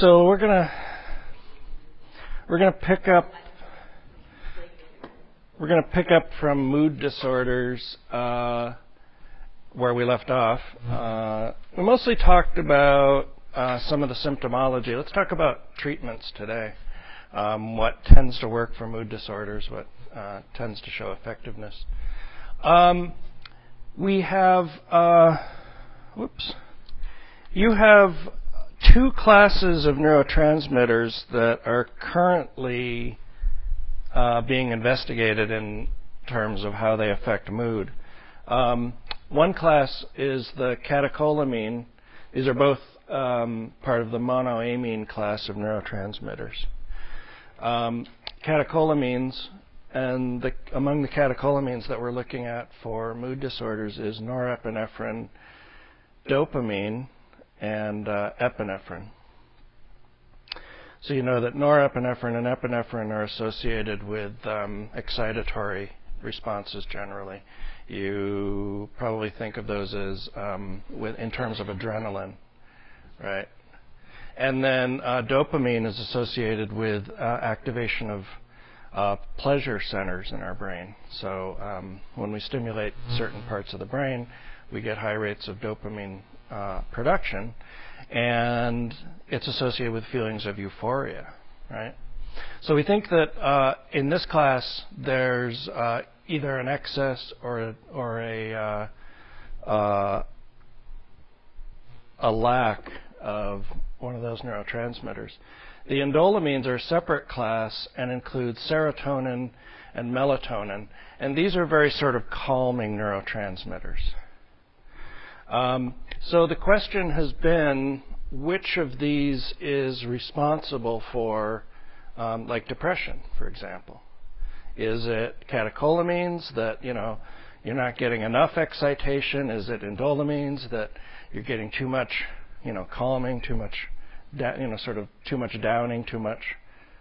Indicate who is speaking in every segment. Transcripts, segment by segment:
Speaker 1: so we're gonna we're gonna pick up we're gonna pick up from mood disorders uh, where we left off. Uh, we mostly talked about uh, some of the symptomology. Let's talk about treatments today. Um, what tends to work for mood disorders? What uh, tends to show effectiveness? Um, we have, uh, whoops, you have two classes of neurotransmitters that are currently uh, being investigated in terms of how they affect mood. Um, one class is the catecholamine. These are both um, part of the monoamine class of neurotransmitters. Um, catecholamines, and the, among the catecholamines that we're looking at for mood disorders is norepinephrine, dopamine, and uh, epinephrine. So you know that norepinephrine and epinephrine are associated with um, excitatory responses generally. You probably think of those as um, with, in terms of adrenaline, right? And then uh, dopamine is associated with uh, activation of uh, pleasure centers in our brain. So um, when we stimulate certain parts of the brain, we get high rates of dopamine uh, production, and it's associated with feelings of euphoria, right? So we think that uh, in this class there's uh, either an excess or a, or a uh, uh, a lack of one of those neurotransmitters. The indolamines are a separate class and include serotonin and melatonin, and these are very sort of calming neurotransmitters. Um, so the question has been which of these is responsible for, um, like depression, for example? Is it catecholamines that, you know, you're not getting enough excitation? Is it indolamines that you're getting too much, you know, calming, too much, you know, sort of too much downing, too much,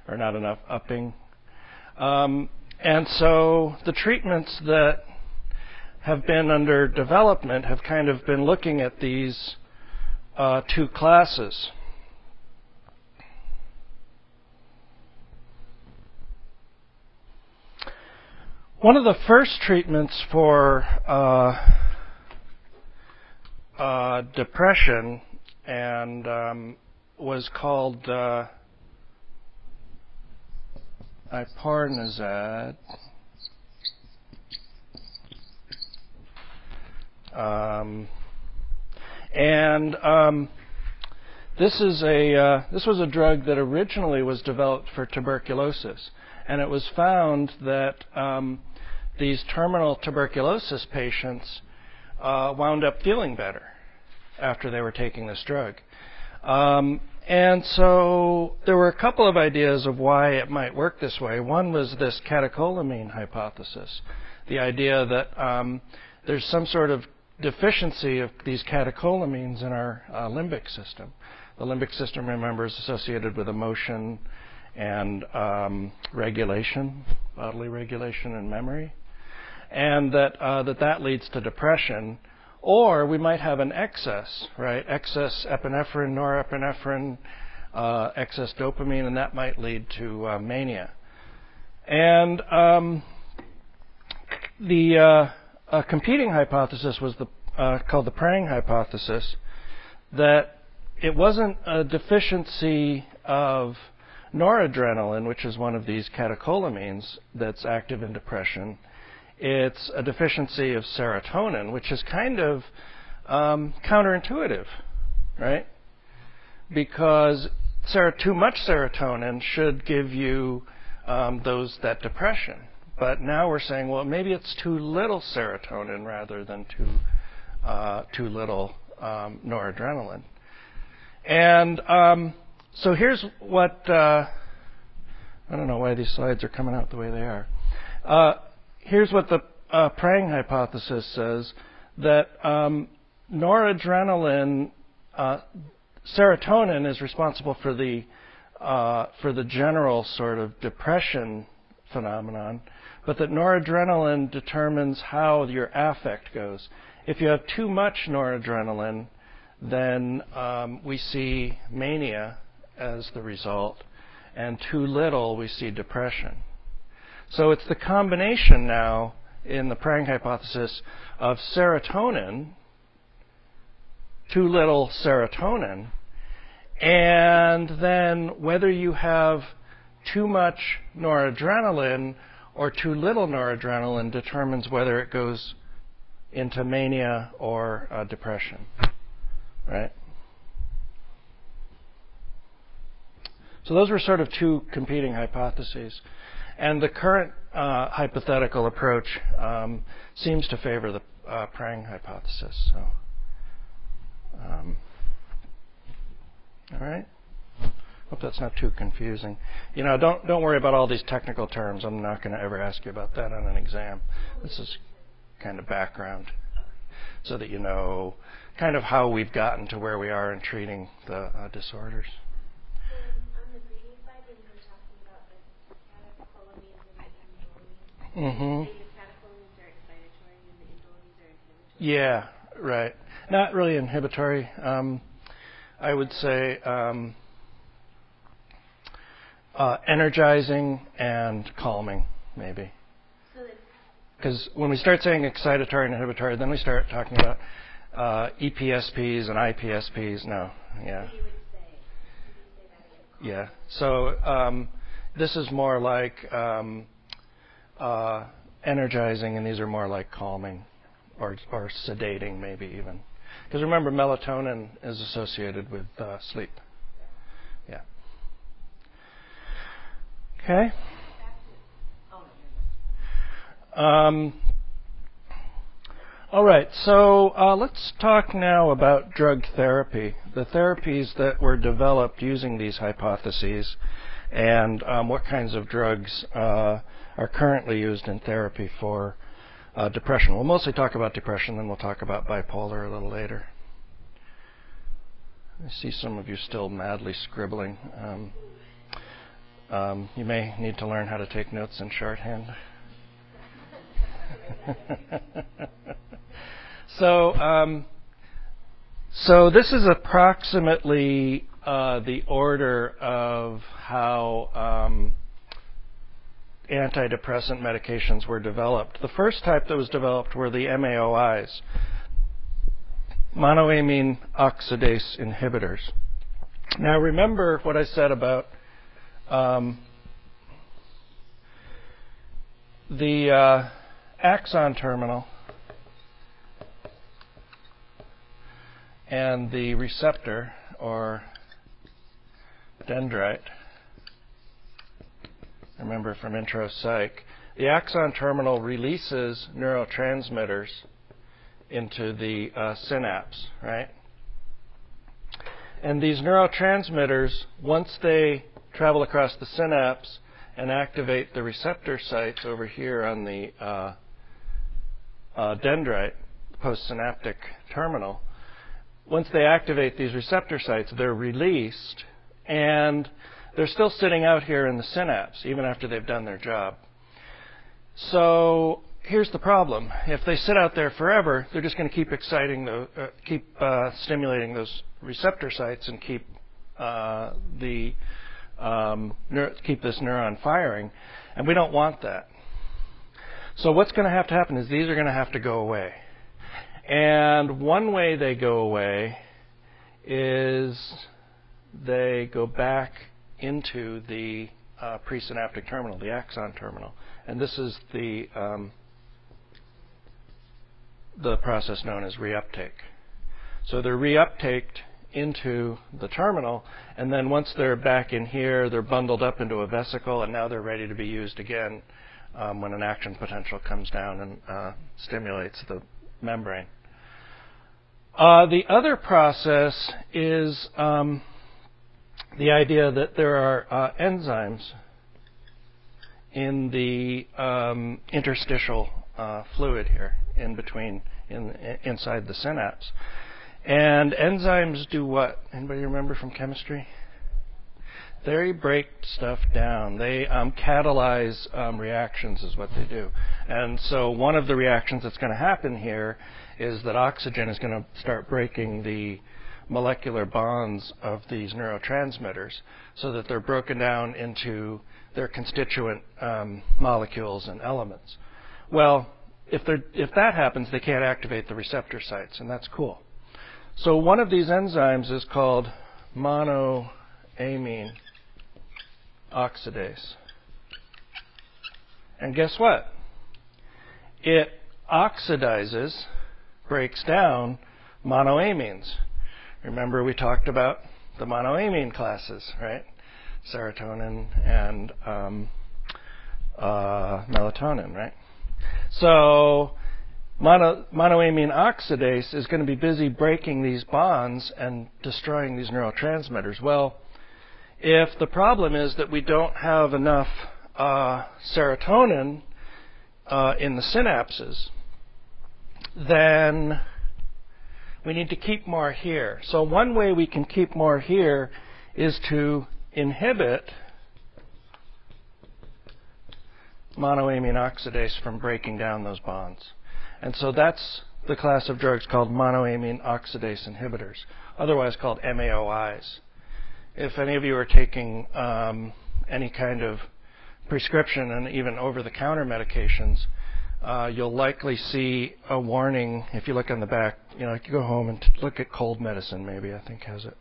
Speaker 1: or not enough upping? Um, and so the treatments that have been under development have kind of been looking at these uh, two classes. One of the first treatments for uh, uh, depression and um, was called uh, iproniazid. Um, and um, this is a uh, this was a drug that originally was developed for tuberculosis, and it was found that um, these terminal tuberculosis patients uh, wound up feeling better after they were taking this drug. Um, and so there were a couple of ideas of why it might work this way. One was this catecholamine hypothesis, the idea that um, there's some sort of deficiency of these catecholamines in our uh, limbic system. The limbic system, remember, is associated with emotion and um, regulation, bodily regulation and memory, and that, uh, that that leads to depression. Or we might have an excess, right? Excess epinephrine, norepinephrine, uh, excess dopamine, and that might lead to uh, mania. And um, the uh, a competing hypothesis was the, uh, called the Prange hypothesis that it wasn't a deficiency of noradrenaline, which is one of these catecholamines that's active in depression. It's a deficiency of serotonin, which is kind of um, counterintuitive, right? Because ser- too much serotonin should give you um, those that depression. But now we're saying, well, maybe it's too little serotonin rather than too uh, too little um, noradrenaline. And um, so here's what uh, I don't know why these slides are coming out the way they are. Uh, here's what the uh, Prange hypothesis says that um, noradrenaline, uh, serotonin is responsible for the uh, for the general sort of depression phenomenon, but that noradrenaline determines how your affect goes. If you have too much noradrenaline, then um, we see mania as the result, and too little, we see depression. So it's the combination now in the Prange hypothesis of serotonin, too little serotonin, and then whether you have too much noradrenaline or too little noradrenaline determines whether it goes into mania or uh, depression. Right? So those were sort of two competing hypotheses. And the current uh, hypothetical approach um, seems to favor the uh, Prange hypothesis. So, um, all right. Hope that's not too confusing. You know, don't don't worry about all these technical terms. I'm not going to ever ask you about that on an exam. This is kind of background, so that you know kind of how we've gotten to where we are in treating the uh, disorders. Mm-hmm. Yeah, right. Not really inhibitory. Um, I would say um, uh, energizing and calming, maybe. Because when we start saying excitatory and inhibitory, then we start talking about uh, EPSPs and IPSPs. No, yeah. Yeah. So um, this is more like um, uh, energizing, and these are more like calming or, or sedating, maybe even. Because remember, melatonin is associated with uh, sleep. Yeah. Okay. Um, all right, so uh, let's talk now about drug therapy, the therapies that were developed using these hypotheses, and um, what kinds of drugs uh, are currently used in therapy for uh, depression. We'll mostly talk about depression, then we'll talk about bipolar a little later. I see some of you still madly scribbling. Um, um, you may need to learn how to take notes in shorthand. so, um, so this is approximately uh, the order of how um, antidepressant medications were developed. The first type that was developed were the MAOIs, monoamine oxidase inhibitors. Now remember what I said about um, the uh, axon terminal and the receptor or dendrite remember from intro psych, the axon terminal releases neurotransmitters into the uh, synapse, right? And these neurotransmitters, once they travel across the synapse and activate the receptor sites over here on the uh, uh, dendrite, postsynaptic terminal, once they activate these receptor sites, they're released and they're still sitting out here in the synapse even after they've done their job. So here's the problem: if they sit out there forever, they're just going to keep exciting the, uh, keep uh, stimulating those receptor sites and keep uh, the um, keep this neuron firing, and we don't want that. So what's going to have to happen is these are going to have to go away. And one way they go away is they go back into the uh, presynaptic terminal, the axon terminal. And this is the um, the process known as reuptake. So they're reuptaked into the terminal, and then once they're back in here, they're bundled up into a vesicle, and now they're ready to be used again um, when an action potential comes down and uh, stimulates the membrane. Uh, the other process is um, the idea that there are uh, enzymes in the um, interstitial uh, fluid here in between in, inside the synapse. And enzymes do what? Anybody remember from chemistry? They break stuff down. They um, catalyze um, reactions, is what they do. And so, one of the reactions that's going to happen here is that oxygen is going to start breaking the molecular bonds of these neurotransmitters so that they're broken down into their constituent um, molecules and elements. Well, if, if that happens, they can't activate the receptor sites, and that's cool. So one of these enzymes is called monoamine oxidase. And guess what? It oxidizes, breaks down monoamines. Remember we talked about the monoamine classes, right? Serotonin and um, uh, melatonin, right? So mono, monoamine oxidase is going to be busy breaking these bonds and destroying these neurotransmitters. Well, if the problem is that we don't have enough uh, serotonin uh, in the synapses, then we need to keep more here. So one way we can keep more here is to inhibit monoamine oxidase from breaking down those bonds. And so that's the class of drugs called monoamine oxidase inhibitors, otherwise called MAOIs. If any of you are taking um, any kind of prescription and even over the counter medications, uh, you'll likely see a warning if you look on the back. You know, you go home and look at cold medicine, maybe, I think has it.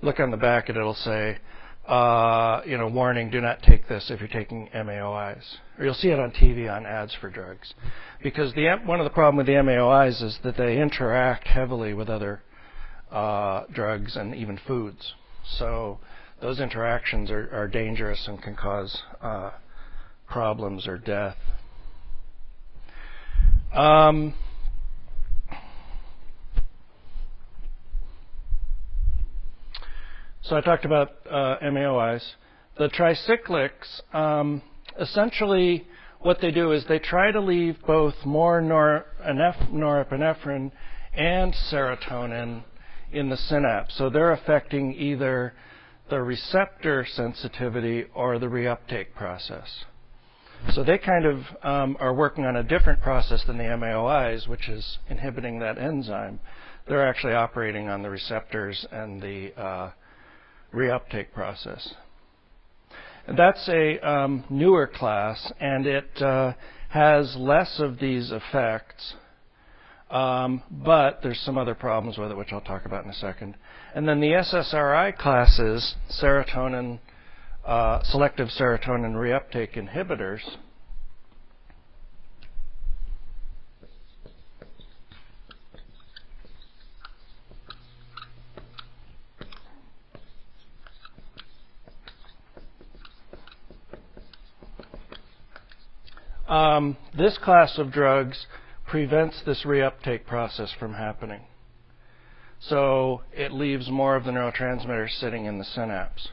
Speaker 1: Look on the back and it'll say, uh, you know, warning, do not take this if you're taking MAOIs. Or you'll see it on TV on ads for drugs. Because the, one of the problems with the MAOIs is that they interact heavily with other uh, drugs and even foods. So those interactions are, are dangerous and can cause uh, problems or death. Um, So I talked about uh, MAOIs. The tricyclics, um, essentially, what they do is they try to leave both more norepinephrine and serotonin in the synapse. So they're affecting either the receptor sensitivity or the reuptake process. So they kind of um, are working on a different process than the MAOIs, which is inhibiting that enzyme. They're actually operating on the receptors and the uh, reuptake process. That's a um, newer class, and it uh, has less of these effects, um, but there's some other problems with it, which I'll talk about in a second. And then the SSRI classes, serotonin, uh, selective serotonin reuptake inhibitors, Um, this class of drugs prevents this reuptake process from happening. So it leaves more of the neurotransmitter sitting in the synapse.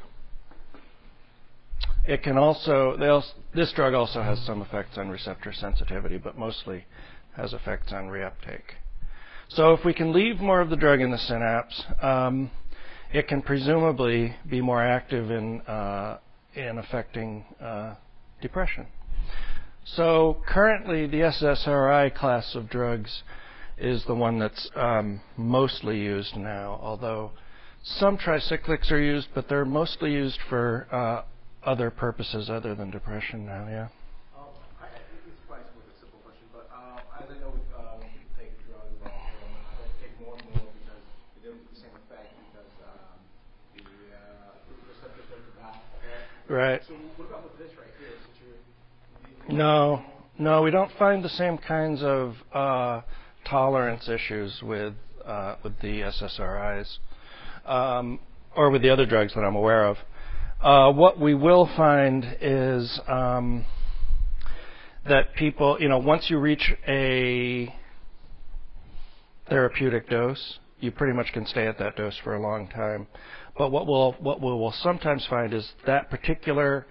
Speaker 1: It can also, also, this drug also has some effects on receptor sensitivity, but mostly has effects on reuptake. So if we can leave more of the drug in the synapse, um, it can presumably be more active in uh, in affecting uh, depression. So currently, the SSRI class of drugs is the one that's um, mostly used now, although some tricyclics are used, but they're mostly used for uh, other purposes other than depression now, yeah.
Speaker 2: Um, I think it's a quite simple question, but as I know, uh, when you take a drug, you take more and more because you don't have the same effect because um, the receptors are back.
Speaker 1: Right. So what about with this right here? No, no, we don't find the same kinds of uh, tolerance issues with uh, with the SSRIs um, or with the other drugs that I'm aware of. Uh, what we will find is um, that people, you know, once you reach a therapeutic dose, you pretty much can stay at that dose for a long time. But what we'll what we will sometimes find is that particular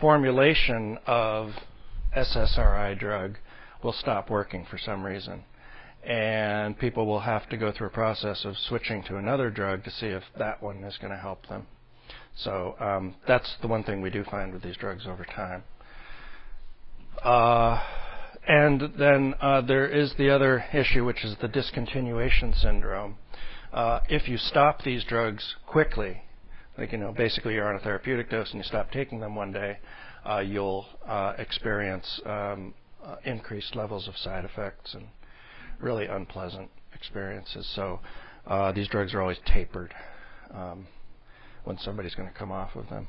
Speaker 1: formulation of SSRI drug will stop working for some reason. And people will have to go through a process of switching to another drug to see if that one is going to help them. So um, that's the one thing we do find with these drugs over time. Uh, and then uh, there is the other issue, which is the discontinuation syndrome. Uh, if you stop these drugs quickly, like you know, basically you're on a therapeutic dose and you stop taking them one day, uh, you'll uh, experience um, uh, increased levels of side effects and really unpleasant experiences. So these drugs are always tapered um, when somebody's going to come off of them.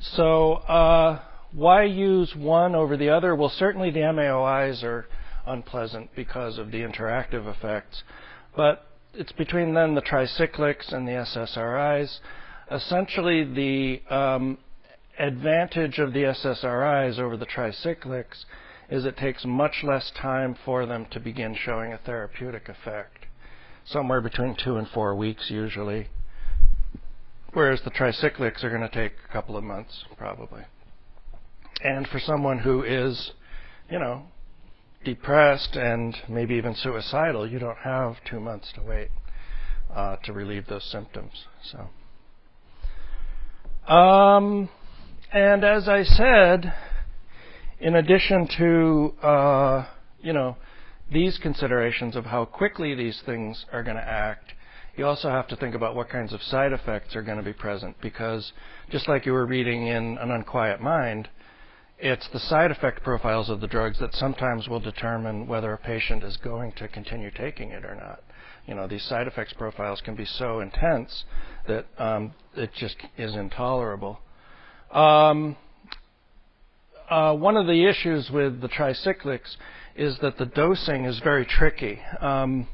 Speaker 1: So uh, why use one over the other? Well, certainly the MAOIs are unpleasant because of the interactive effects, but it's between then the tricyclics and the SSRIs. Essentially, the um, advantage of the SSRIs over the tricyclics is it takes much less time for them to begin showing a therapeutic effect, somewhere between two and four weeks usually, whereas the tricyclics are going to take a couple of months probably. And for someone who is, you know, depressed and maybe even suicidal, you don't have two months to wait uh, to relieve those symptoms. So, um, and as I said, in addition to uh, you know these considerations of how quickly these things are going to act, you also have to think about what kinds of side effects are going to be present because just like you were reading in An Unquiet Mind, it's the side effect profiles of the drugs that sometimes will determine whether a patient is going to continue taking it or not. You know, these side effects profiles can be so intense that um, it just is intolerable. Um, uh, one of the issues with the tricyclics is that the dosing is very tricky. Um,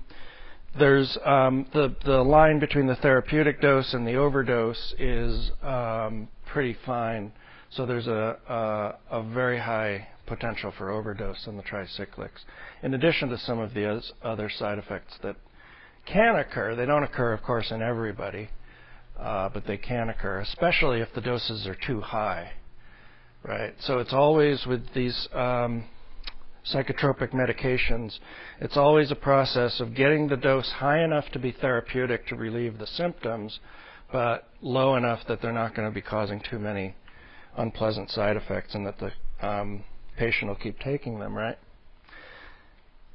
Speaker 1: there's um, the the line between the therapeutic dose and the overdose is um, pretty fine. So there's a, a, a very high potential for overdose in the tricyclics, in addition to some of the other side effects that can occur. They don't occur, of course, in everybody, uh, but they can occur, especially if the doses are too high. Right. So it's always with these um, psychotropic medications, it's always a process of getting the dose high enough to be therapeutic to relieve the symptoms, but low enough that they're not going to be causing too many unpleasant side effects and that the um, patient will keep taking them, right?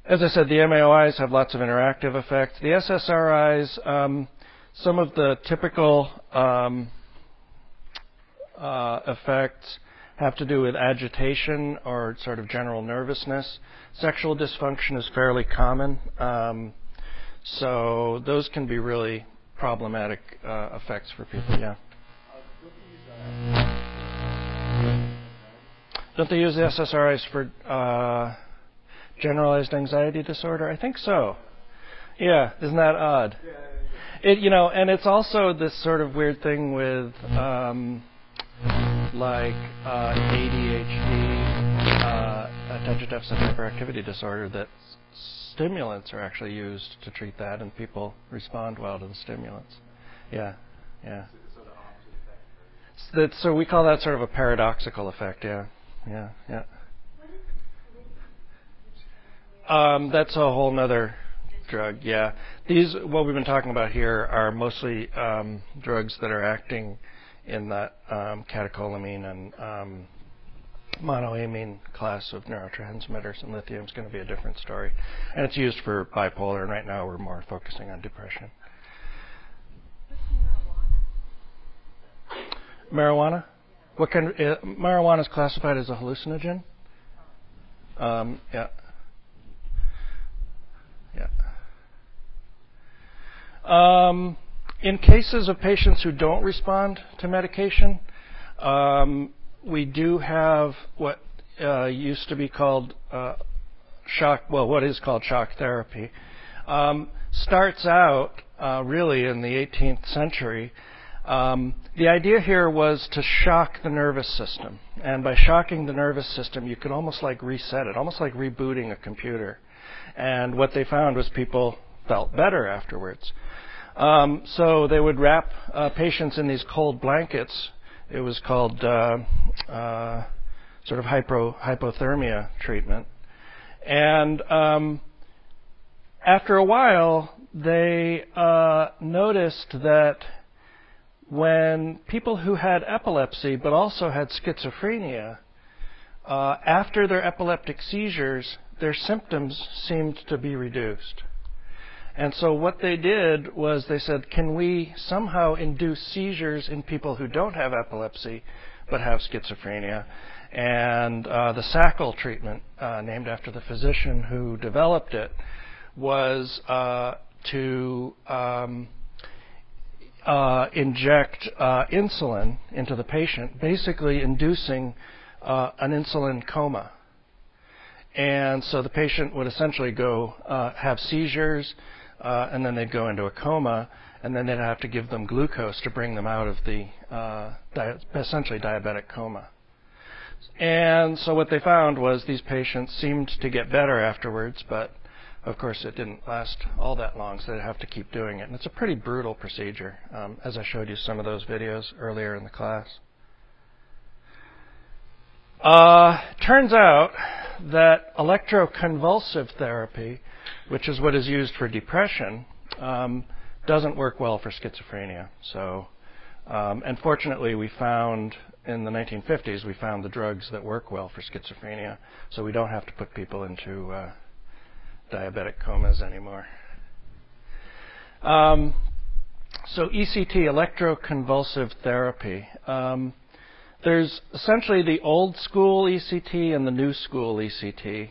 Speaker 1: As I said, the MAOIs have lots of interactive effects. The SSRIs, um, some of the typical um, uh, effects have to do with agitation or sort of general nervousness. Sexual dysfunction is fairly common. Um, so those can be really problematic uh, effects for people, yeah. Don't they use the SSRIs for uh, generalized anxiety disorder? I think so. Yeah, isn't that odd? It, you know, and it's also this sort of weird thing with um, like uh, ADHD, uh, attention deficit hyperactivity disorder, that stimulants are actually used to treat that, and people respond well to the stimulants. Yeah, yeah. So, so we call that sort of a paradoxical effect. Yeah yeah, yeah. Um, that's a whole other drug. Yeah, these what we've been talking about here are mostly um, drugs that are acting in that um, catecholamine and um, monoamine class of neurotransmitters, and lithium is going to be a different story. And it's used for bipolar, and right now we're more focusing on depression. Marijuana? What kind of, uh, marijuana is classified as a hallucinogen? Um, yeah. Yeah. Um, in cases of patients who don't respond to medication, um, we do have what uh, used to be called uh, shock, well, what is called shock therapy. Um, starts out uh, really in the 18th century um, the idea here was to shock the nervous system. And by shocking the nervous system, you could almost like reset it, almost like rebooting a computer. And what they found was people felt better afterwards. Um, so they would wrap uh, patients in these cold blankets. It was called uh, uh, sort of hypo, hypothermia treatment. And um, after a while, they uh, noticed that when people who had epilepsy but also had schizophrenia, uh, after their epileptic seizures, their symptoms seemed to be reduced. And so what they did was they said, can we somehow induce seizures in people who don't have epilepsy but have schizophrenia? And uh, the Sakel treatment, uh, named after the physician who developed it, was uh, to um, uh, inject uh, insulin into the patient, basically inducing uh, an insulin coma. And so the patient would essentially go uh have seizures, uh, and then they'd go into a coma, and then they'd have to give them glucose to bring them out of the uh, di- essentially diabetic coma. And so what they found was these patients seemed to get better afterwards, but of course it didn't last all that long, so they'd have to keep doing it. And it's a pretty brutal procedure, um, as I showed you some of those videos earlier in the class. Uh, turns out that electroconvulsive therapy which is what is used for depression, um, doesn't work well for schizophrenia. So, um, and fortunately, we found in the 1950s we found the drugs that work well for schizophrenia, so we don't have to put people into uh, diabetic comas anymore. Um, so ECT, electroconvulsive therapy. Um, there's essentially the old school ECT and the new school ECT.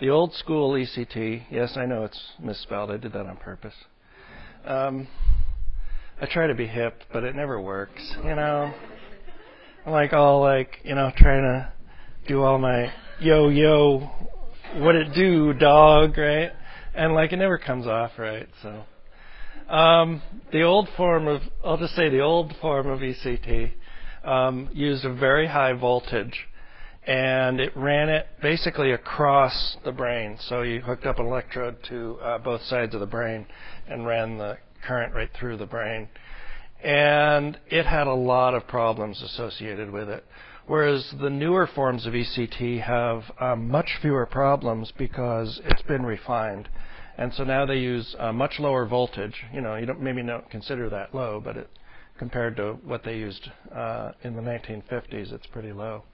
Speaker 1: The old school ECT, yes, I know it's misspelled. I did that on purpose. Um, I try to be hip, but it never works. You know, I'm like all like you know trying to do all my yo yo, what it do, dog, right? And like it never comes off right. So um, the old form of I'll just say the old form of ECT um, used a very high voltage and it ran it basically across the brain. So you hooked up an electrode to uh, both sides of the brain and ran the current right through the brain. And it had a lot of problems associated with it. Whereas the newer forms of ECT have um, much fewer problems because it's been refined. And so now they use much lower voltage. You know, you don't maybe don't consider that low, but it, compared to what they used uh, in the 1950s, it's pretty low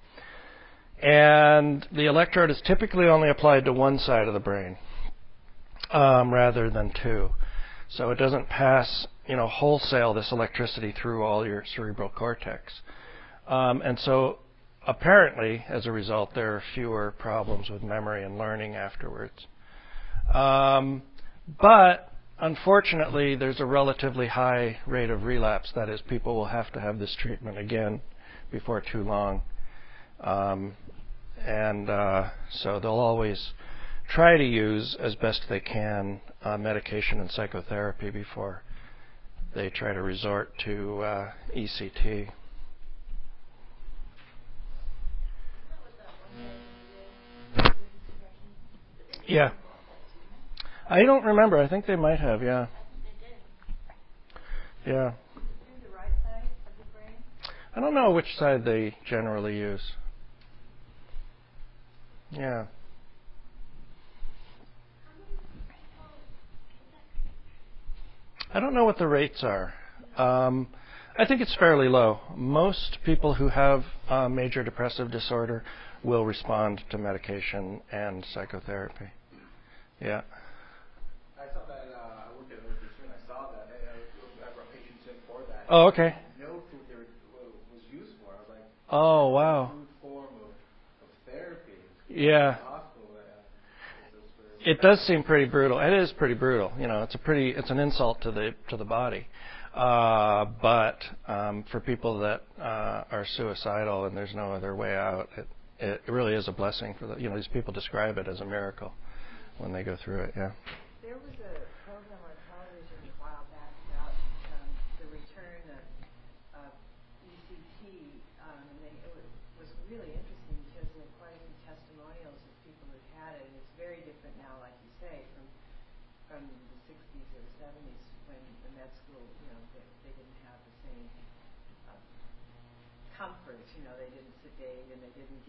Speaker 1: and the electrode is typically only applied to one side of the brain um, rather than two. So it doesn't pass, you know, wholesale this electricity through all your cerebral cortex. Um, and so apparently, as a result, there are fewer problems with memory and learning afterwards. Um, but unfortunately, there's a relatively high rate of relapse. That is, people will have to have this treatment again before too long. Um, and uh, so they'll always try to use as best they can uh, medication and psychotherapy before they try to resort to uh, ECT. Yeah. I don't remember. I think they might have, yeah. Yeah. I don't know which side they generally use. Yeah. I don't know what the rates are. Um, I think it's fairly low. Most people who have a major depressive disorder will respond to medication and psychotherapy. Yeah.
Speaker 2: I saw that. Uh, I worked at and I saw that. I, I brought patients in for that.
Speaker 1: Oh, okay.
Speaker 2: No food there was used for. I was like,
Speaker 1: oh wow. Form of, of therapy. Yeah. It does seem pretty brutal. It is pretty brutal. You know, it's a pretty, it's an insult to the to the body. Uh, but um, for people that uh, are suicidal and there's no other way out, it it really is a blessing for the. You know, these people describe it as a miracle when they go through it. Yeah.
Speaker 3: There was a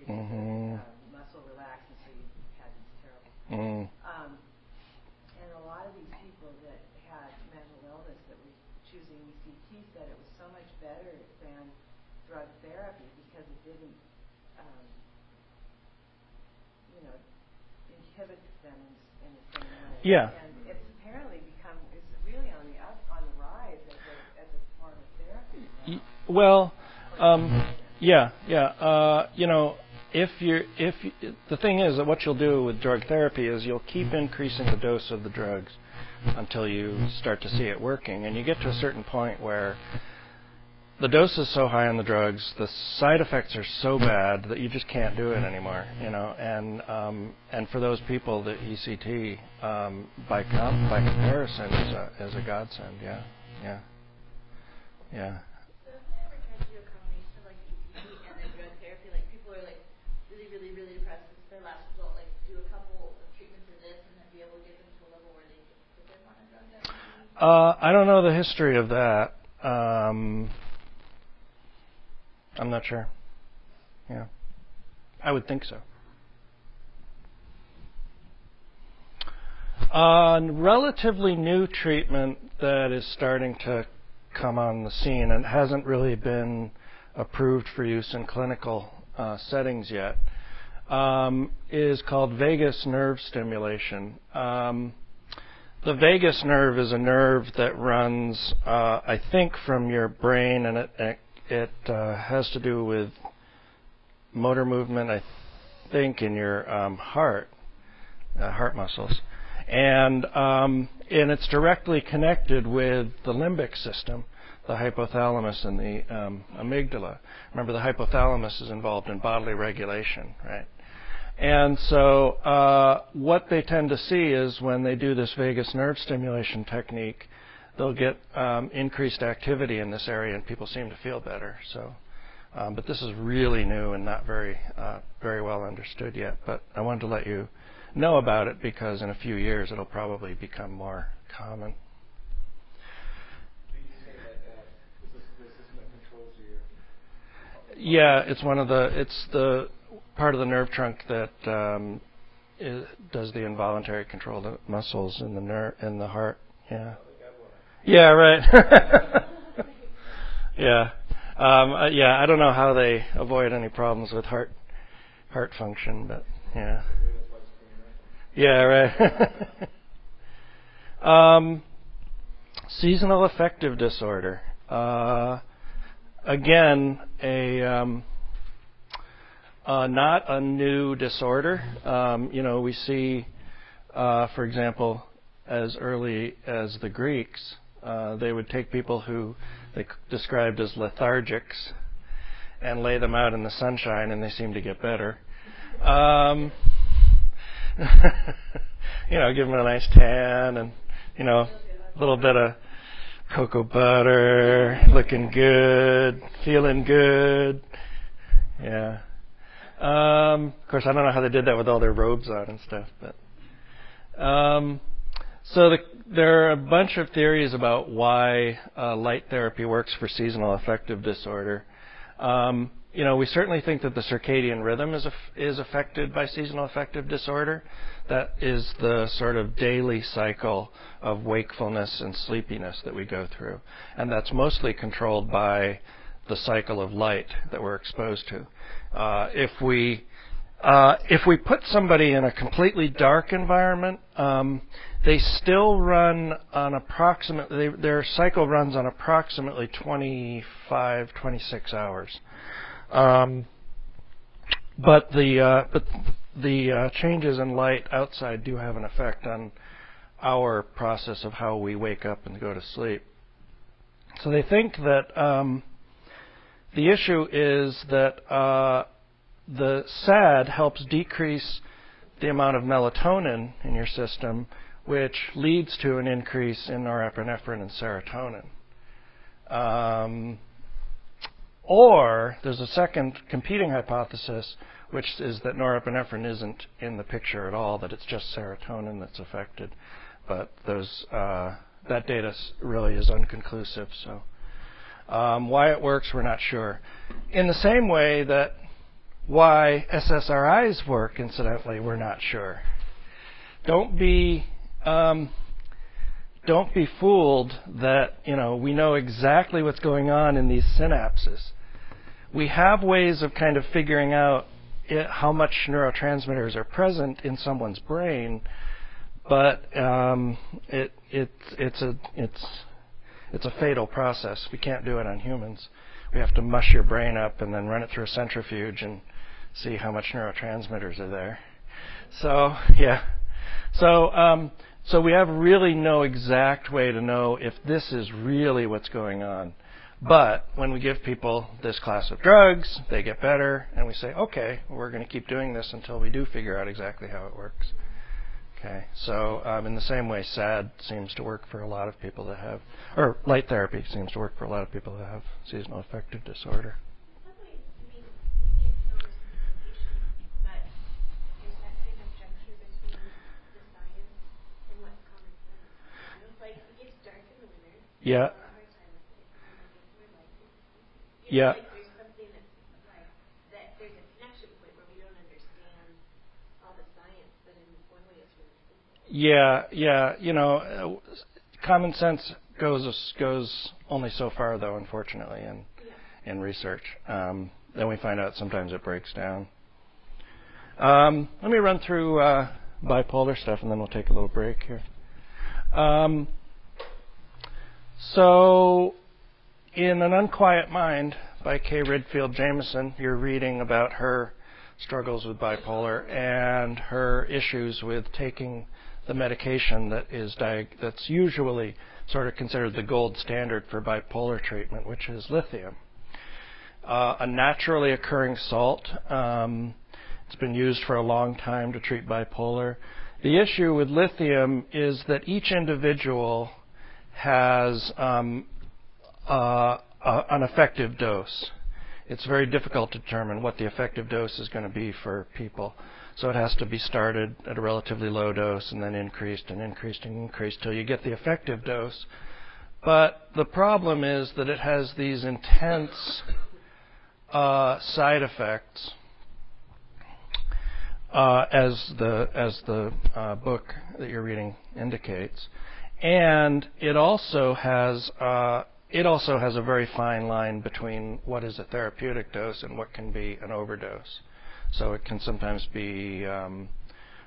Speaker 3: mm-hmm. uh, muscle relaxant, so you had these terrible. Mm. Um, and a lot of these people that had inhibit them in, in the same way.
Speaker 1: Yeah.
Speaker 3: And it's apparently become, it's really on the up, on the rise as a, as a form of therapy.
Speaker 1: Y- Well, um, yeah, yeah. Uh, you know, if you're if you, the thing is that what you'll do with drug therapy is you'll keep increasing the dose of the drugs until you start to see it working, and you get to a certain point where the dose is so high on the drugs, the side effects are so bad that you just can't do it anymore. You know, and um, and for those people, the ECT um, by com- by comparison is a is a godsend. Yeah, yeah, yeah.
Speaker 4: So have they ever tried a combination like ECT and then drug therapy? Like people are like really, really, really depressed their last result. Like do a couple treatments for this and then be able to get them to a level where they can put them on a drug therapy.
Speaker 1: Uh, I don't know the history of that. Um, I'm not sure. Yeah, I would think so. A relatively new treatment that is starting to come on the scene and hasn't really been approved for use in clinical uh, settings yet um, is called vagus nerve stimulation. Um, the vagus nerve is a nerve that runs, uh, I think, from your brain, and it it, it uh, has to do with motor movement. I think in your um, heart, uh, heart muscles, and um, and it's directly connected with the limbic system, the hypothalamus and the um, amygdala. Remember, the hypothalamus is involved in bodily regulation, right? And so, uh, what they tend to see is when they do this vagus nerve stimulation technique, they'll get um, increased activity in this area, and people seem to feel better. So, um, but this is really new and not very, uh, very well understood yet. But I wanted to let you know about it because in a few years it'll probably become more common.
Speaker 2: Do you say that uh, this is the system that controls your
Speaker 1: Yeah, it's one of the. It's the part of the nerve trunk that um, does the involuntary control of the muscles in the nerve in the heart. Yeah. Yeah. Right. yeah. Um, uh, yeah. I don't know how they avoid any problems with heart heart function, but yeah. Yeah. Right. um, seasonal affective disorder. Uh, again, a um, uh, not a new disorder. Um, you know, we see, uh, for example, as early as the Greeks, uh, they would take people who they described as lethargics and lay them out in the sunshine, and they seemed to get better. Um, you know, give them a nice tan and you know, a little bit of cocoa butter, looking good, feeling good. Yeah. Um, of course, I don't know how they did that with all their robes on and stuff, but um, so the, there are a bunch of theories about why uh, light therapy works for seasonal affective disorder. Um, you know, we certainly think that the circadian rhythm is aff- is affected by seasonal affective disorder. That is the sort of daily cycle of wakefulness and sleepiness that we go through, and that's mostly controlled by the cycle of light that we're exposed to. Uh, if we uh, if we put somebody in a completely dark environment, um, they still run on approximately their cycle runs on approximately 25, 26 hours. Um, but the uh, but the uh, changes in light outside do have an effect on our process of how we wake up and go to sleep. So they think that um, the issue is that uh, the SAD helps decrease the amount of melatonin in your system, which leads to an increase in norepinephrine and serotonin. Um, or there's a second competing hypothesis, which is that norepinephrine isn't in the picture at all; that it's just serotonin that's affected. But those uh, that data really is unconclusive. So um, why it works, we're not sure. In the same way that why SSRIs work, incidentally, we're not sure. Don't be um, don't be fooled that you know we know exactly what's going on in these synapses. We have ways of kind of figuring out it, how much neurotransmitters are present in someone's brain, but um, it, it, it's a it's it's a fatal process. We can't do it on humans. We have to mush your brain up and then run it through a centrifuge and see how much neurotransmitters are there. So yeah, so um, so we have really no exact way to know if this is really what's going on. But when we give people this class of drugs, they get better, and we say, okay, we're going to keep doing this until we do figure out exactly how it works. Okay, so um, in the same way, SAD seems to work for a lot of people that have, or light therapy seems to work for a lot of people that have seasonal affective disorder.
Speaker 5: Probably, I mean, maybe it's no simplification, but there's that kind of juncture between the science and what's common sense. You know, like it gets dark in the winter.
Speaker 1: Yeah.
Speaker 5: I have a hard time with it. And then it gets more light. You
Speaker 1: Yeah.
Speaker 5: know, like there's something that's like that. There's a connection point where we don't understand all the science, but in one way it's really simple.
Speaker 1: Yeah, yeah. You know, uh, common sense goes goes only so far, though. Unfortunately, in
Speaker 5: Yeah.
Speaker 1: in research, um, then we find out sometimes it breaks down. Um, let me run through uh, bipolar stuff, and then we'll take a little break here. Um, so, in An Unquiet Mind by Kay Redfield Jamison, you're reading about her struggles with bipolar and her issues with taking the medication that is diag- that's usually sort of considered the gold standard for bipolar treatment, which is lithium. Uh, a naturally occurring salt. Um, it's been used for a long time to treat bipolar. The issue with lithium is that each individual has um, uh, a, an effective dose. It's very difficult to determine what the effective dose is going to be for people. So it has to be started at a relatively low dose and then increased and increased and increased till you get the effective dose. But the problem is that it has these intense uh, side effects, uh, as the as the uh, book that you're reading indicates, and it also has uh, it also has a very fine line between what is a therapeutic dose and what can be an overdose. So it can sometimes be um,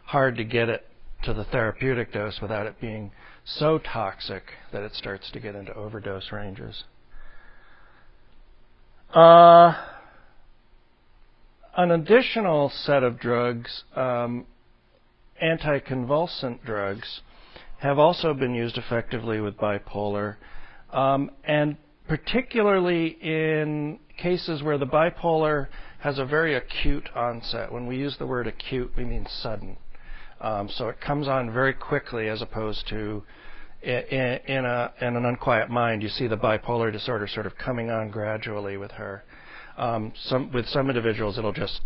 Speaker 1: hard to get it to the therapeutic dose without it being so toxic that it starts to get into overdose ranges. Uh, an additional set of drugs, um, anticonvulsant drugs, have also been used effectively with bipolar, um, and particularly in cases where the bipolar has a very acute onset. When we use the word acute, we mean sudden. Um, so it comes on very quickly as opposed to in, in, a, in an unquiet mind, you see the bipolar disorder sort of coming on gradually with her. Um, some, with some individuals, it'll just,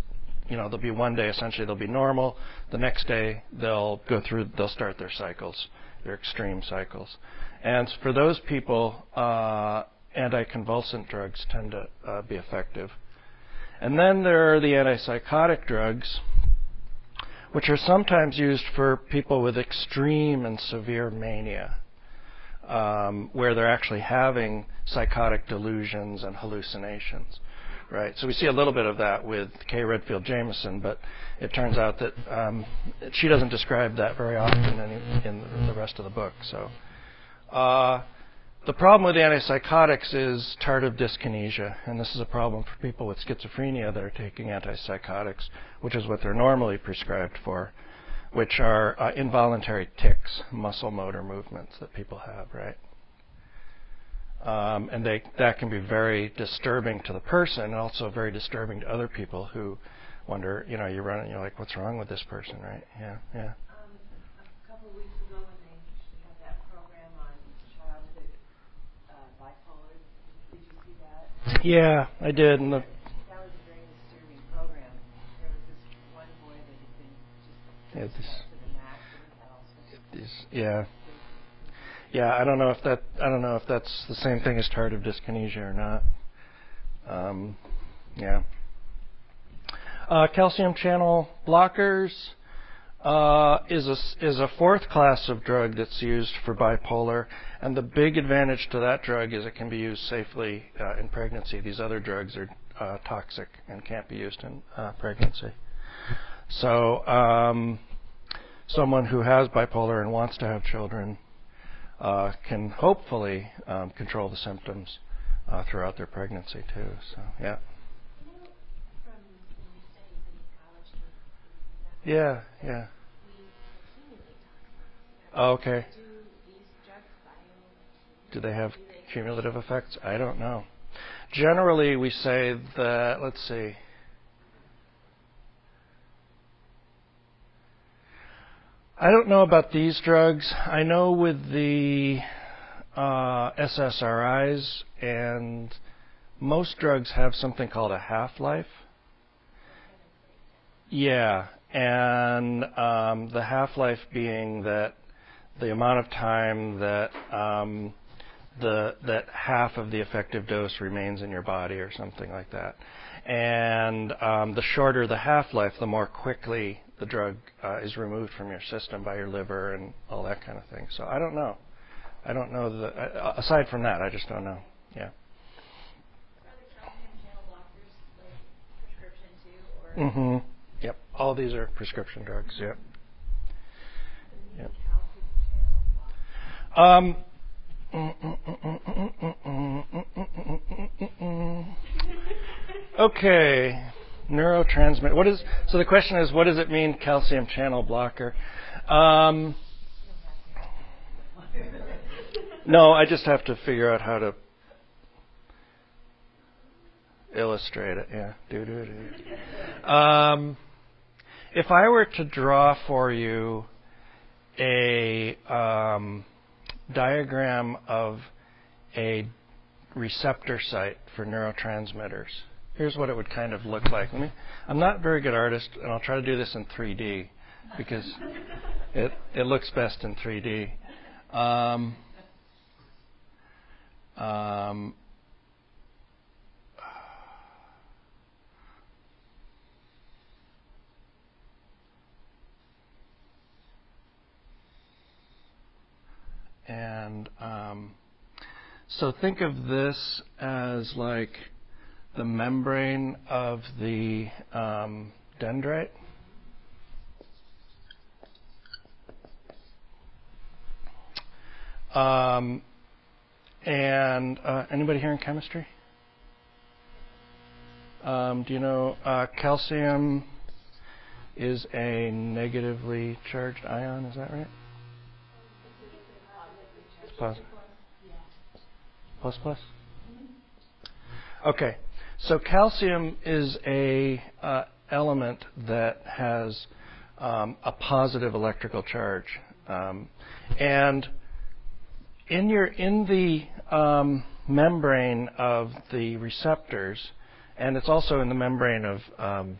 Speaker 1: you know, there'll be one day essentially they'll be normal. The next day they'll go through, they'll start their cycles, their extreme cycles. And for those people, uh, anticonvulsant drugs tend to uh, be effective. And then there are the antipsychotic drugs, which are sometimes used for people with extreme and severe mania, um, where they're actually having psychotic delusions and hallucinations. Right, so we see a little bit of that with Kay Redfield Jamison, but it turns out that um, she doesn't describe that very often in, in the rest of the book. So, uh, the problem with antipsychotics is tardive dyskinesia, and this is a problem for people with schizophrenia that are taking antipsychotics, which is what they're normally prescribed for, which are uh, involuntary tics, muscle motor movements that people have, right? Um, and they, that can be very disturbing to the person and also very disturbing to other people who wonder, you know, you run and you're like, what's wrong with this person, right? Yeah, yeah.
Speaker 3: Um, a couple of weeks ago when they had that program on childhood uh, bipolar, did you see that?
Speaker 1: Yeah, I did. And the,
Speaker 3: That was a very disturbing program. There was this one boy that had been just
Speaker 1: Yeah, this-
Speaker 3: to the max all
Speaker 1: these, yeah, yeah. I don't know if that I don't know if that's the same thing as tardive dyskinesia or not. Um, yeah. Uh, calcium channel blockers uh, is a is a fourth class of drug that's used for bipolar, and the big advantage to that drug is it can be used safely uh, in pregnancy. These other drugs are uh, toxic and can't be used in uh, pregnancy. So, um, someone who has bipolar and wants to have children uh, can hopefully um, control the symptoms uh, throughout their pregnancy too. So, yeah. Yeah, yeah. Oh, okay.
Speaker 5: Do
Speaker 1: they have cumulative effects? I don't know. Generally, we say that, let's see. I don't know about these drugs. I know with the uh, SSRIs and most drugs have something called a half life. Yeah, and um, the half life being that the amount of time that um, the that half of the effective dose remains in your body or something like that. And um, the shorter the half life, the more quickly the drug uh, is removed from your system by your liver and all that kind of thing. So I don't know. I don't know the. Uh, aside from that, I just don't know. Yeah.
Speaker 4: Are the calcium channel blockers like too,
Speaker 1: Mm-hmm. Yep. All these are prescription drugs. Yep. Yep. Um. Okay, neurotransmitter. What is so? The question is, what does it mean, calcium channel blocker? Um, no, I just have to figure out how to illustrate it. Yeah, do do do. Um, if I were to draw for you a um, diagram of a receptor site for neurotransmitters. Here's what it would kind of look like. Me, I'm not a very good artist, and I'll try to do this in 3D because it it looks best in 3D. Um, um, and um, so think of this as like the membrane of the um, dendrite. Um, and uh, anybody here in chemistry? Um, do you know uh, calcium is a negatively charged ion? Is that right? It's positive. Plus plus. Okay, so calcium is a uh, element that has um, a positive electrical charge, um, and in your in the um, membrane of the receptors, and it's also in the membrane of um,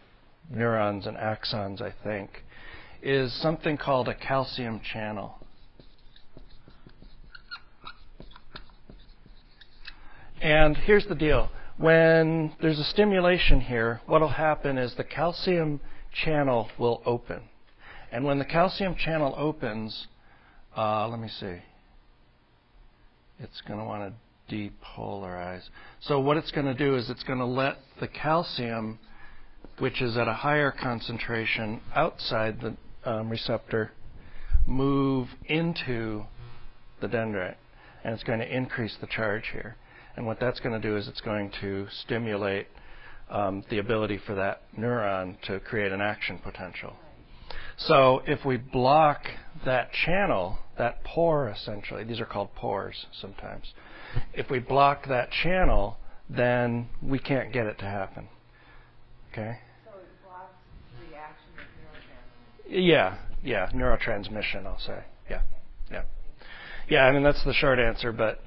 Speaker 1: neurons and axons, I think, is something called a calcium channel. And here's the deal. When there's a stimulation here, what will happen is the calcium channel will open. And when the calcium channel opens, uh, let me see, it's going to want to depolarize. So what it's going to do is it's going to let the calcium, which is at a higher concentration outside the um, receptor, move into the dendrite. And it's going to increase the charge here. And what that's going to do is it's going to stimulate um, the ability for that neuron to create an action potential. So if we block that channel, that pore essentially, these are called pores sometimes. If we block that channel, then we can't get it to happen. Okay?
Speaker 3: So it blocks the action of neurotransmitters.
Speaker 1: Yeah, yeah, neurotransmission, I'll say. Yeah, yeah. Yeah, I mean, that's the short answer, but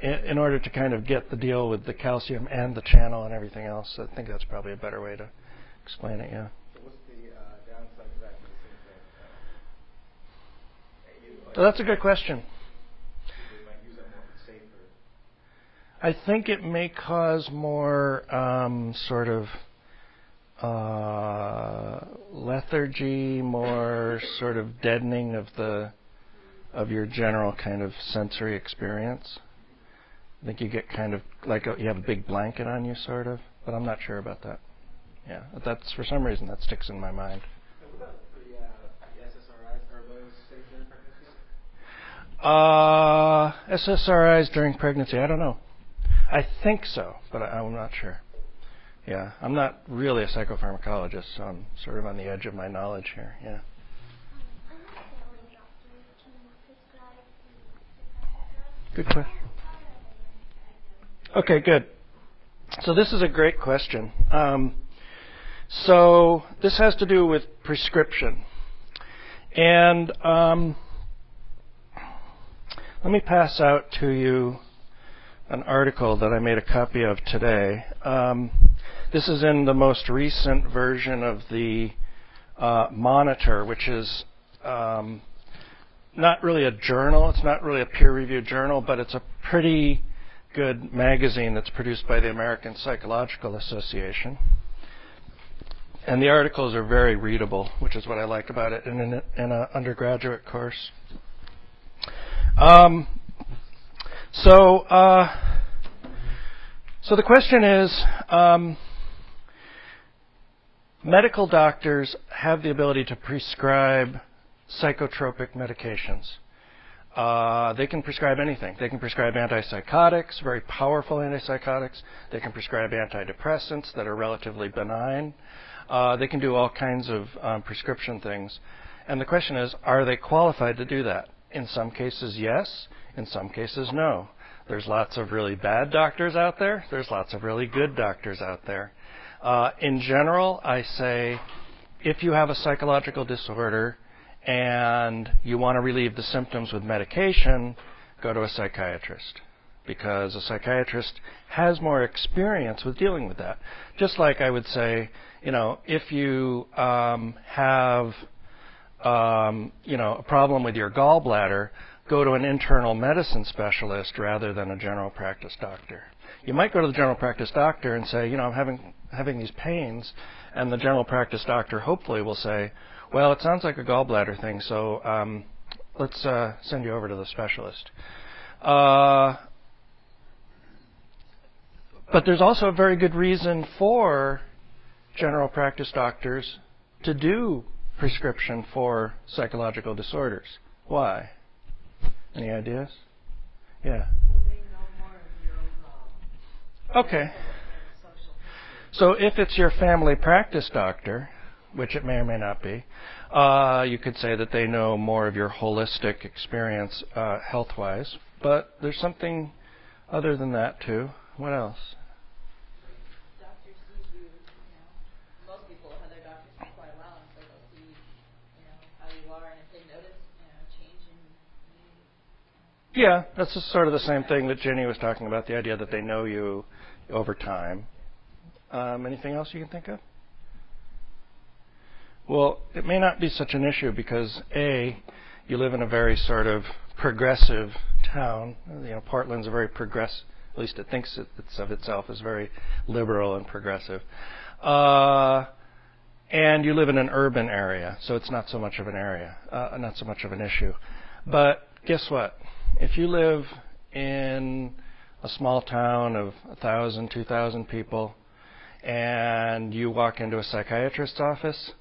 Speaker 1: in, order to kind of get the deal with the calcium and the channel and everything else, I think that's probably a better way to explain it, yeah.
Speaker 2: So what's the uh, downside to that? Uh,
Speaker 1: So that's a good question.
Speaker 2: they might use that more for safer?
Speaker 1: I think it may cause more um, sort of uh, lethargy, more sort of deadening of the of your general kind of sensory experience. I think you get kind of like a, you have a big blanket on you, sort of, but I'm not sure about that. Yeah, that's for some reason that sticks in my mind.
Speaker 2: What about the, uh, the SSRIs? Are those safe during pregnancy?
Speaker 1: Uh, SSRIs during pregnancy, I don't know. I think so, but I, I'm not sure. Yeah, I'm not really a psychopharmacologist, so I'm sort of on the edge of my knowledge here. Yeah. Good question. Okay, good. So this is a great question. Um, so this has to do with prescription, and um, let me pass out to you an article that I made a copy of today. Um, this is in the most recent version of the uh, Monitor, which is um, not really a journal. It's not really a peer-reviewed journal, but it's a pretty good magazine that's produced by the American Psychological Association. And the articles are very readable, which is what I like about it in an in a undergraduate course. Um, so, uh, so the question is, um, medical doctors have the ability to prescribe psychotropic medications. Uh, they can prescribe anything. They can prescribe antipsychotics, very powerful antipsychotics. They can prescribe antidepressants that are relatively benign. Uh, they can do all kinds of um, prescription things. And the question is, are they qualified to do that? In some cases, yes. In some cases, no. There's lots of really bad doctors out there. There's lots of really good doctors out there. Uh, in general, I say if you have a psychological disorder and you want to relieve the symptoms with medication, go to a psychiatrist because a psychiatrist has more experience with dealing with that. Just like I would say, you know, if you um, have, um, you know, a problem with your gallbladder, go to an internal medicine specialist rather than a general practice doctor. You might go to the general practice doctor and say, you know, I'm having having these pains, and the general practice doctor hopefully will say, well, it sounds like a gallbladder thing, so um, let's uh, send you over to the specialist. Uh, but there's also a very good reason for general practice doctors to do prescription for psychological disorders. Why? Any ideas? Yeah. Okay. So if it's your family practice doctor, which it may or may not be, uh, you could say that they know more of your holistic experience uh, health-wise. But there's something other than that too. What else?
Speaker 4: Doctors see you, you know, most people have their doctors for quite a while, and so they'll see, you know, how you are, and if they notice, you know, change in you.
Speaker 1: Yeah, that's just sort of the same thing that Jenny was talking about, the idea that they know you over time. Um, anything else you can think of? Well, it may not be such an issue because A, you live in a very sort of progressive town. You know, Portland's a very progressive, at least it thinks it's of itself as very liberal and progressive. Uh, and you live in an urban area, so it's not so much of an area, uh, not so much of an issue. But guess what? If you live in a small town of a thousand, two thousand people, and you walk into a psychiatrist's office,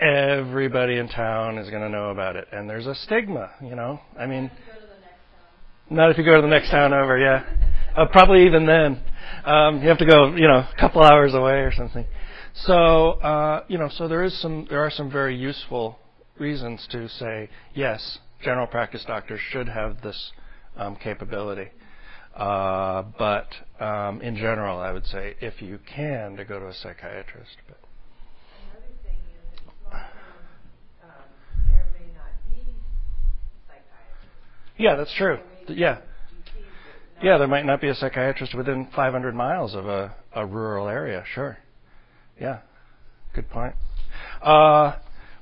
Speaker 1: everybody in town is going to know about it, and there's a stigma, you know. I mean,
Speaker 4: Go to the next town.
Speaker 1: not if you go to the next town over, yeah. Uh, probably even then, um, you have to go, you know, a couple hours away or something. So, uh, you know, so there is some, there are some very useful reasons to say yes, general practice doctors should have this um, capability. Uh, but um, in general, I would say if you can, to go to a psychiatrist. But
Speaker 3: Another thing is that small towns, um, there may not be psychiatrists.
Speaker 1: Yeah, that's true. Yeah, yeah, there might not be a psychiatrist within 500 miles of a, a rural area. Sure. Yeah, good point. Uh,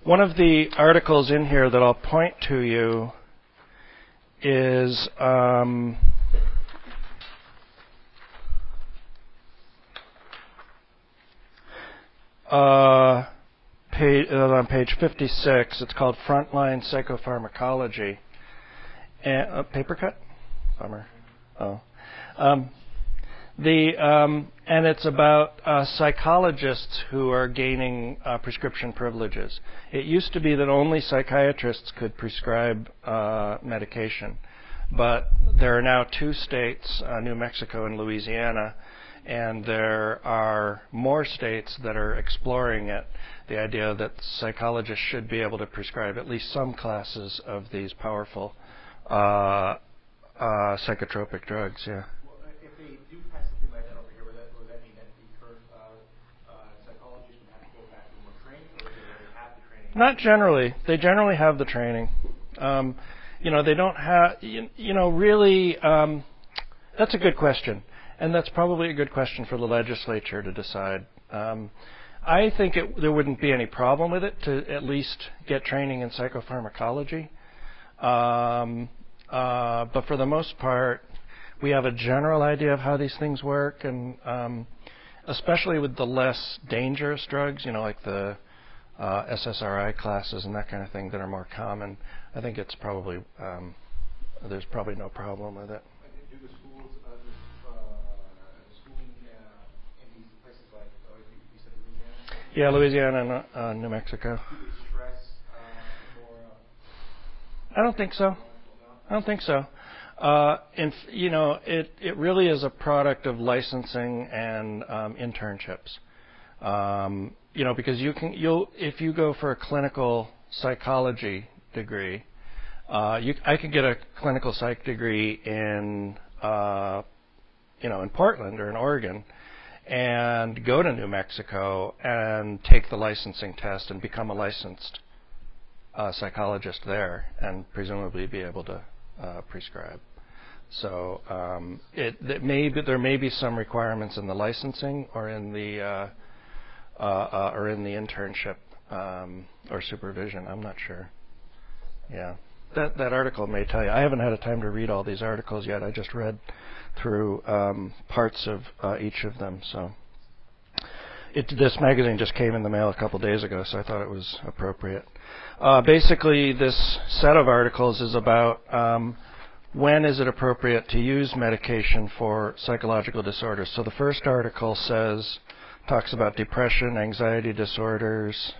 Speaker 1: one of the articles in here that I'll point to you is. Um, uh, page, uh, on page 56. It's called Frontline Psychopharmacology. And, uh, paper cut? Bummer. Oh. Um, The um, and it's about uh, psychologists who are gaining uh, prescription privileges. It used to be that only psychiatrists could prescribe uh, medication, but there are now two states, uh, New Mexico and Louisiana, and there are more states that are exploring it. The idea that psychologists should be able to prescribe at least some classes of these powerful uh, uh, psychotropic drugs. Yeah.
Speaker 2: Well, uh, if they do pass something like that over here, would that, would that mean that the current uh, uh, psychologists would have to go back to more training, or do they have the training?
Speaker 1: Not generally. They generally have the training. Um, you know, they don't have. You, you know, really. Um, that's a good question, and that's probably a good question for the legislature to decide. Um, I think it, there wouldn't be any problem with it to at least get training in psychopharmacology. Um, uh, but for the most part, we have a general idea of how these things work, and um, especially with the less dangerous drugs, you know, like the uh, SSRI classes and that kind of thing that are more common, I think it's probably um, there's probably no problem with it.
Speaker 2: Do the schools, the, schooling in these places like, you, you said Louisiana,
Speaker 1: Yeah, Louisiana and uh, New Mexico.
Speaker 2: do they stress uh, more? Uh,
Speaker 1: I don't think so. I don't think so. Uh, in, you know, it, it really is a product of licensing and um, internships. Um, you know, because you can, you'll, if you go for a clinical psychology degree, uh, you, I could get a clinical psych degree in, uh, you know, in Portland or in Oregon, and go to New Mexico and take the licensing test and become a licensed uh, psychologist there, and presumably be able to uh, prescribe. So um, it, it may be, there may be some requirements in the licensing or in the uh, uh, uh, or in the internship um, or supervision. I'm not sure. Yeah, that that article may tell you. I haven't had a time to read all these articles yet. I just read through um, parts of uh, each of them. So. It, this magazine just came in the mail a couple days ago, so I thought it was appropriate. Uh, basically, this set of articles is about um, when is it appropriate to use medication for psychological disorders. So the first article says talks about depression, anxiety disorders,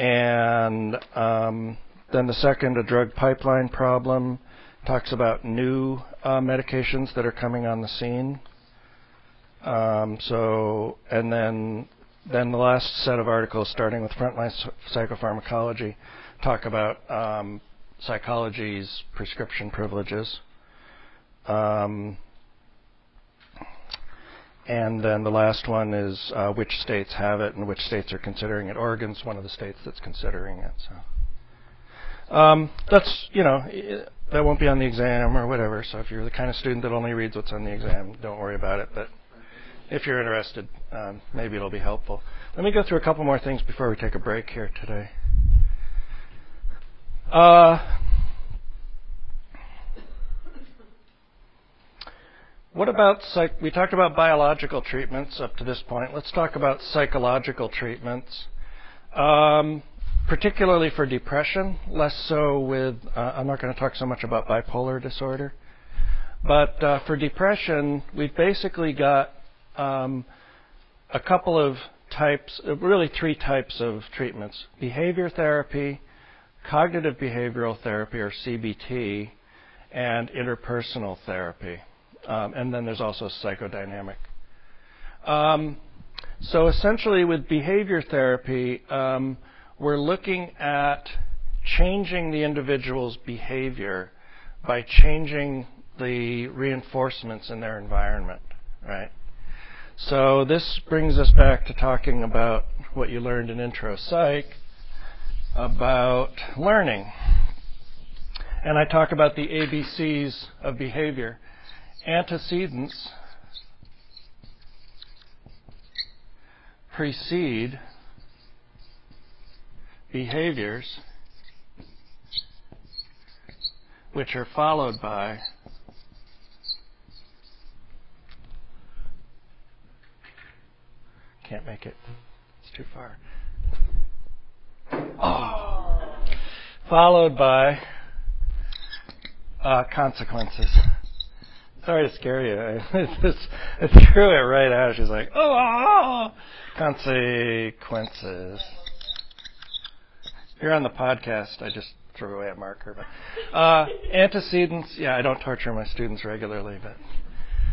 Speaker 1: and um, then the second, a drug pipeline problem, talks about new uh, medications that are coming on the scene. Um, so, and then then the last set of articles, starting with frontline psychopharmacology, talk about um, psychology's prescription privileges. Um, and then the last one is uh, which states have it and which states are considering it. Oregon's one of the states that's considering it. So um, that's you know that won't be on the exam or whatever. So if you're the kind of student that only reads what's on the exam, don't worry about it. But if you're interested, um, maybe it'll be helpful. Let me go through a couple more things before we take a break here today. Uh, what about psych? We talked about biological treatments up to this point. Let's talk about psychological treatments, um, particularly for depression. Less so with. Uh, I'm not going to talk so much about bipolar disorder, but uh, for depression, we've basically got um, a couple of types, uh, really three types of treatments behavior therapy, cognitive behavioral therapy, or CBT, and interpersonal therapy. Um, and then there's also psychodynamic. Um, so essentially, with behavior therapy, um, we're looking at changing the individual's behavior by changing the reinforcements in their environment, right? So this brings us back to talking about what you learned in intro psych about learning. And I talk about the ABCs of behavior. Antecedents precede behaviors which are followed by Can't make it. It's too far. Oh. Followed by uh, consequences. Sorry to scare you. I, just, it threw it right out. She's like, oh, ah, consequences. Here on the podcast, I just threw away a marker. But uh, antecedents, yeah, I don't torture my students regularly, but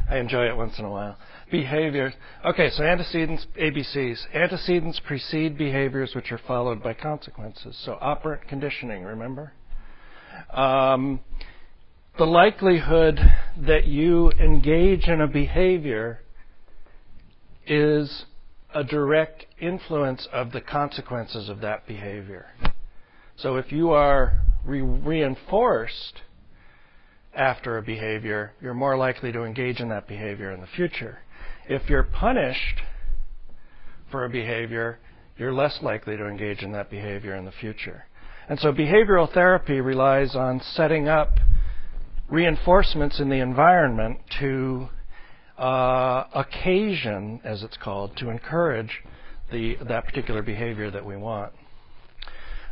Speaker 1: I enjoy it once in a while. Behaviors. Okay, so antecedents, ABCs. Antecedents precede behaviors which are followed by consequences. So operant conditioning, remember? Um, the likelihood that you engage in a behavior is a direct influence of the consequences of that behavior. So if you are re- reinforced after a behavior, you're more likely to engage in that behavior in the future. If you're punished for a behavior, you're less likely to engage in that behavior in the future. And so behavioral therapy relies on setting up reinforcements in the environment to uh, occasion, as it's called, to encourage the, that particular behavior that we want.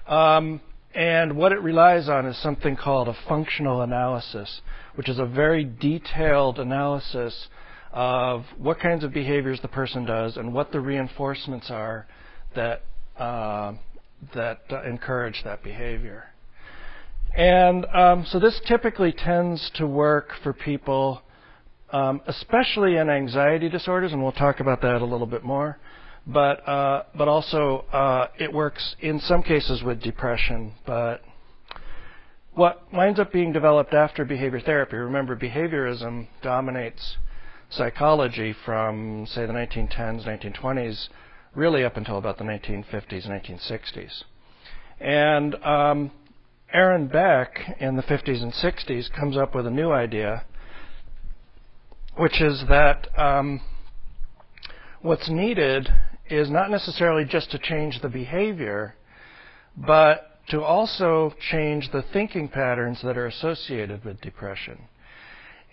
Speaker 1: Um, and what it relies on is something called a functional analysis, which is a very detailed analysis of what kinds of behaviors the person does and what the reinforcements are that uh, that uh, encourage that behavior. And um, so this typically tends to work for people, um, especially in anxiety disorders, and we'll talk about that a little bit more. But uh, but also uh, it works in some cases with depression. But what winds up being developed after behavior therapy, remember behaviorism dominates psychology from say the 1910s, 1920s, really up until about the 1950s, 1960s. And um, Aaron Beck in the 50s and 60s comes up with a new idea, which is that um, what's needed is not necessarily just to change the behavior, but to also change the thinking patterns that are associated with depression.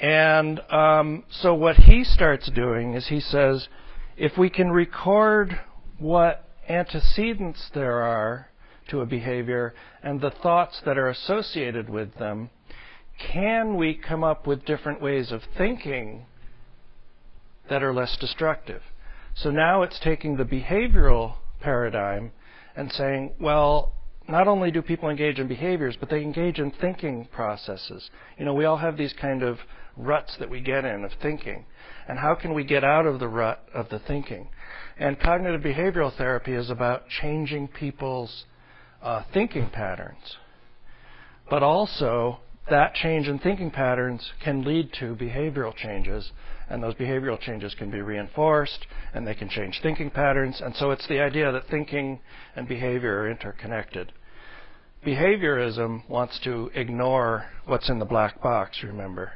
Speaker 1: And um, so what he starts doing is he says, if we can record what antecedents there are to a behavior and the thoughts that are associated with them, can we come up with different ways of thinking that are less destructive? So now it's taking the behavioral paradigm and saying, well, not only do people engage in behaviors, but they engage in thinking processes. You know, we all have these kind of ruts that we get in of thinking. And how can we get out of the rut of the thinking? And cognitive behavioral therapy is about changing people's uh, thinking patterns. But also, that change in thinking patterns can lead to behavioral changes, and those behavioral changes can be reinforced, and they can change thinking patterns. And so it's the idea that thinking and behavior are interconnected. Behaviorism wants to ignore what's in the black box, remember.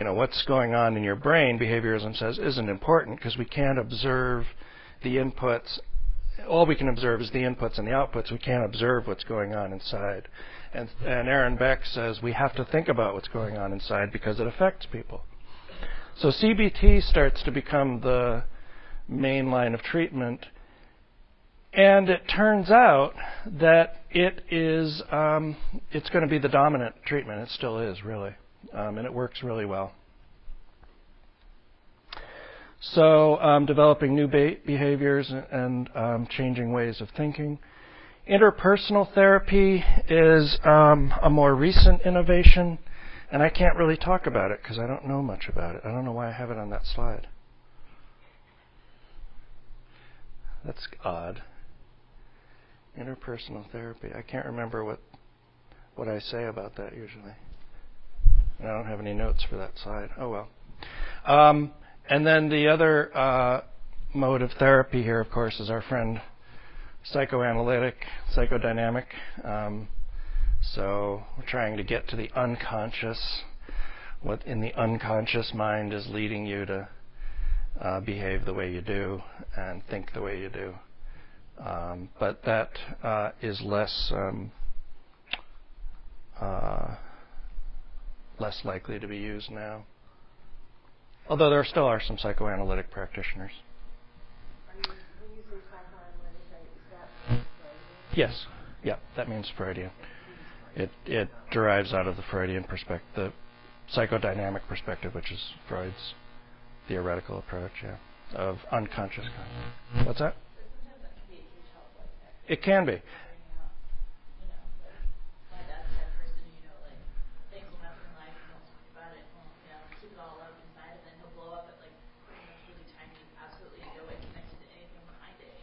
Speaker 1: You know, what's going on in your brain, behaviorism says, isn't important because we can't observe the inputs all we can observe is the inputs and the outputs. We can't observe what's going on inside. And, and Aaron Beck says we have to think about what's going on inside because it affects people. So CBT starts to become the main line of treatment. And it turns out that it is um, it's going to be the dominant treatment. It still is really, um, and it works really well. So, um, developing new be- behaviors and um, changing ways of thinking. Interpersonal therapy is um, a more recent innovation, and I can't really talk about it because I don't know much about it. I don't know why I have it on that slide. That's odd. Interpersonal therapy. I can't remember what what I say about that usually. And I don't have any notes for that slide. Oh well. Um, and then the other uh, mode of therapy here, of course, is our friend psychoanalytic, psychodynamic. Um, so we're trying to get to the unconscious, what in the unconscious mind is leading you to uh, behave the way you do and think the way you do. Um, but that uh, is less um, uh, less likely to be used now. Although there still are some psychoanalytic practitioners. Yes. Yeah, that means Freudian. It it derives out of the Freudian perspective, the psychodynamic perspective, which is Freud's theoretical approach, yeah, of unconscious. What's that?
Speaker 4: But sometimes that can be a huge help, like that.
Speaker 1: It can be.
Speaker 4: figuring out, you know, like my dad's the type of person, you know, like things will happen in life and he'll talk about it, and he'll, you know, keep it all up inside, and then he'll blow up at like something that's really tiny, absolutely no way connected to anything behind it.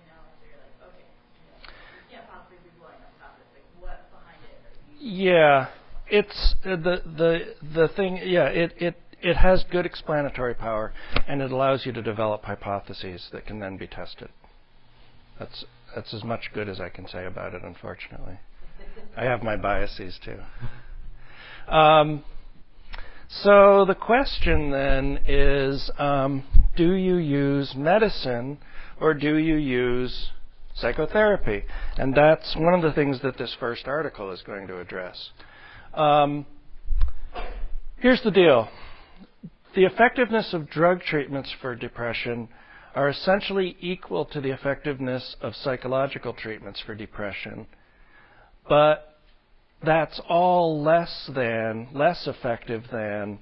Speaker 4: You know, and so you're like, okay, you know, you can't possibly be blowing up top of it. Like what behind it are you
Speaker 1: Yeah, it's uh, the the the thing. Yeah, it it it has good explanatory power, and it allows you to develop hypotheses that can then be tested. That's that's as much good as I can say about it. Unfortunately, I have my biases too. Um, so the question then is: um, Do you use medicine, or do you use psychotherapy? And that's one of the things that this first article is going to address. Um, here's the deal the effectiveness of drug treatments for depression are essentially equal to the effectiveness of psychological treatments for depression, but that's all less than, less effective than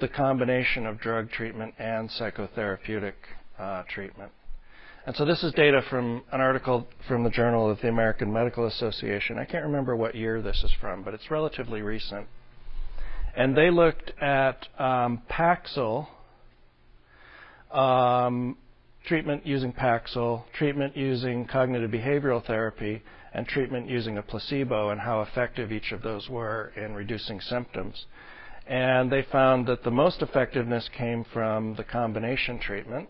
Speaker 1: the combination of drug treatment and psychotherapeutic uh, treatment. And so this is data from an article from the Journal of the American Medical Association. I can't remember what year this is from, but it's relatively recent. And they looked at um, Paxil, um, treatment using Paxil, treatment using cognitive behavioral therapy, and treatment using a placebo, and how effective each of those were in reducing symptoms. And they found that the most effectiveness came from the combination treatment.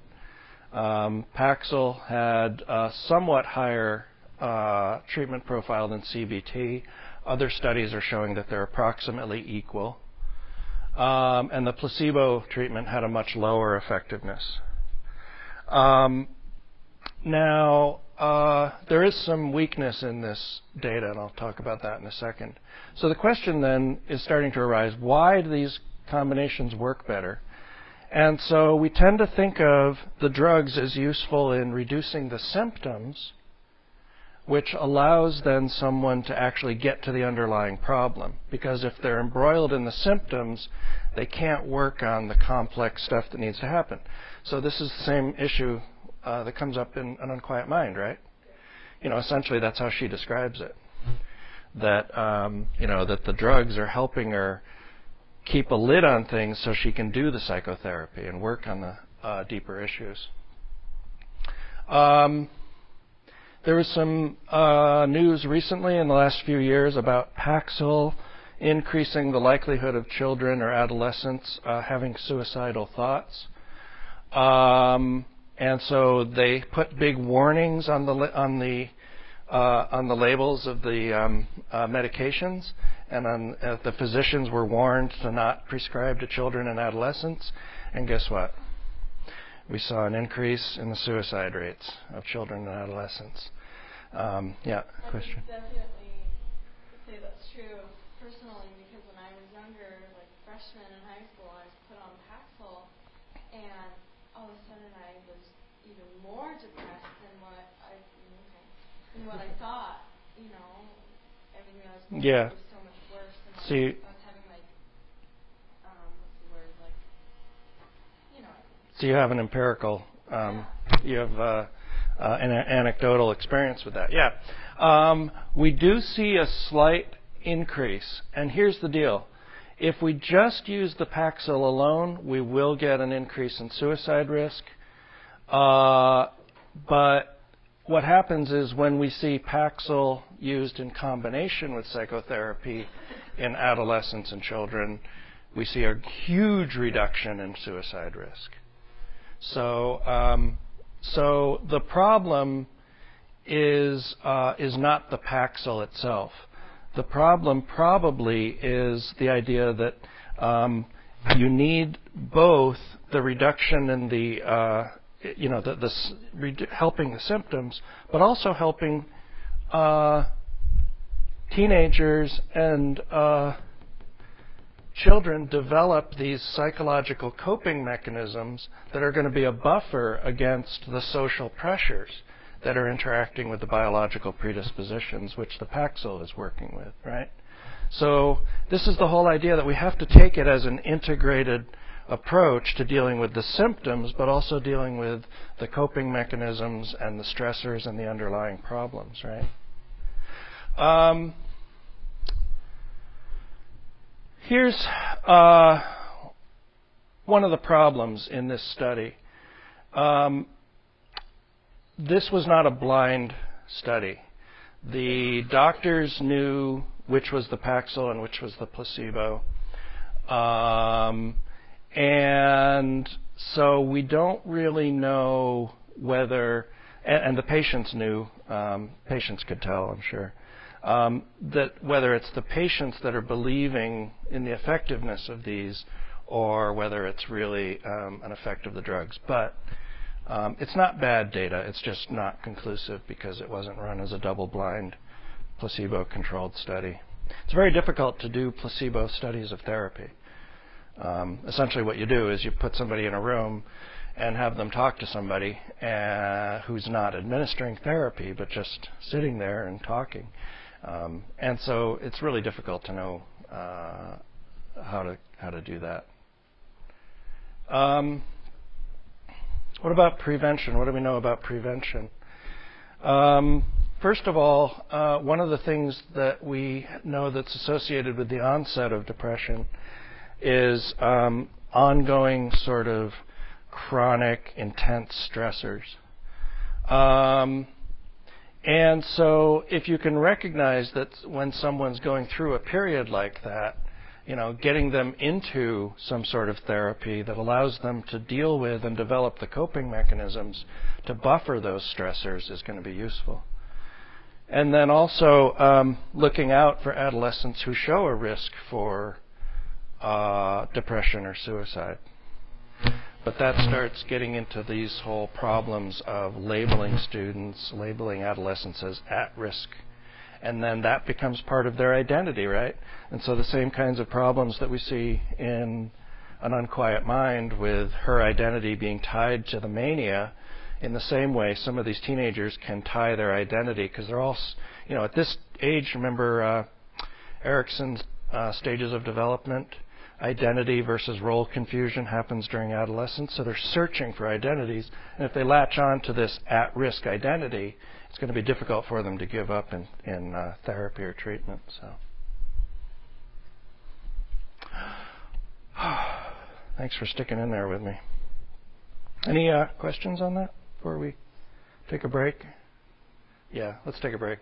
Speaker 1: Um, Paxil had a somewhat higher uh, treatment profile than CBT. Other studies are showing that they're approximately equal. Um, and the placebo treatment had a much lower effectiveness. Um, now, uh, there is some weakness in this data, and I'll talk about that in a second. So the question then is starting to arise why do these combinations work better? And so we tend to think of the drugs as useful in reducing the symptoms, which allows then someone to actually get to the underlying problem. Because if they're embroiled in the symptoms, they can't work on the complex stuff that needs to happen. So this is the same issue uh, that comes up in an unquiet mind, right? You know, essentially that's how she describes it. That um, you know that the drugs are helping her keep a lid on things so she can do the psychotherapy and work on the uh, deeper issues. Um, there was some uh, news recently in the last few years about Paxil increasing the likelihood of children or adolescents uh, having suicidal thoughts. Um, and so they put big warnings on the on the on the labels of the um, uh, medications, and on, uh, the physicians were warned to not prescribe to children and adolescents. And guess what? We saw an increase in the suicide rates of children and adolescents. Um, yeah,
Speaker 6: I
Speaker 1: question.
Speaker 6: can definitely say that's true personally because when I was younger, like freshman in high school, I was put on Paxil, and all of a sudden I was even more depressed than what I okay, than what I thought. You know, everything I was going
Speaker 1: Yeah.
Speaker 6: through was so much worse. And I
Speaker 1: See-
Speaker 6: I was having like, um, what's the word like, you know.
Speaker 1: So you have an empirical, um, you have uh, uh, an anecdotal experience with that. Yeah, um, we do see a slight increase, and here's the deal: if we just use the Paxil alone, we will get an increase in suicide risk. Uh, but what happens is when we see Paxil used in combination with psychotherapy in adolescents and children, we see a huge reduction in suicide risk. So, um, so the problem is uh, is not the Paxil itself. The problem probably is the idea that um, you need both the reduction in the uh, you know the, the helping the symptoms, but also helping uh, teenagers and uh, children develop these psychological coping mechanisms that are going to be a buffer against the social pressures that are interacting with the biological predispositions which the Paxil is working with, right? So this is the whole idea that we have to take it as an integrated approach to dealing with the symptoms, but also dealing with the coping mechanisms and the stressors and the underlying problems, right? Um, here's uh, one of the problems in this study. Um, this was not a blind study. The doctors knew which was the Paxil and which was the placebo. Um, and so we don't really know whether, and, and the patients knew, um, patients could tell, I'm sure, um, that whether it's the patients that are believing in the effectiveness of these or whether it's really um, an effect of the drugs. But um, it's not bad data, it's just not conclusive because it wasn't run as a double blind placebo controlled study. It's very difficult to do placebo studies of therapy. Um, essentially, what you do is you put somebody in a room and have them talk to somebody uh, who's not administering therapy but just sitting there and talking. Um, and so it's really difficult to know uh, how to how to do that. Um, what about prevention? What do we know about prevention? Um, first of all, uh, one of the things that we know that's associated with the onset of depression is um, ongoing sort of chronic, intense stressors. Um, and so, if you can recognize that when someone's going through a period like that, you know, getting them into some sort of therapy that allows them to deal with and develop the coping mechanisms to buffer those stressors is going to be useful. And then also um, looking out for adolescents who show a risk for uh, depression or suicide. But that starts getting into these whole problems of labeling students, labeling adolescents as at risk. And then that becomes part of their identity, right? And so the same kinds of problems that we see in an unquiet mind with her identity being tied to the mania, in the same way, some of these teenagers can tie their identity because they're all, you know, at this age, remember uh, Erikson's uh, stages of development? Identity versus role confusion happens during adolescence. So they're searching for identities. And if they latch on to this at risk identity, it's going to be difficult for them to give up in, in uh, therapy or treatment. So. Thanks for sticking in there with me. Any uh, questions on that before we take a break? Yeah, let's take a break.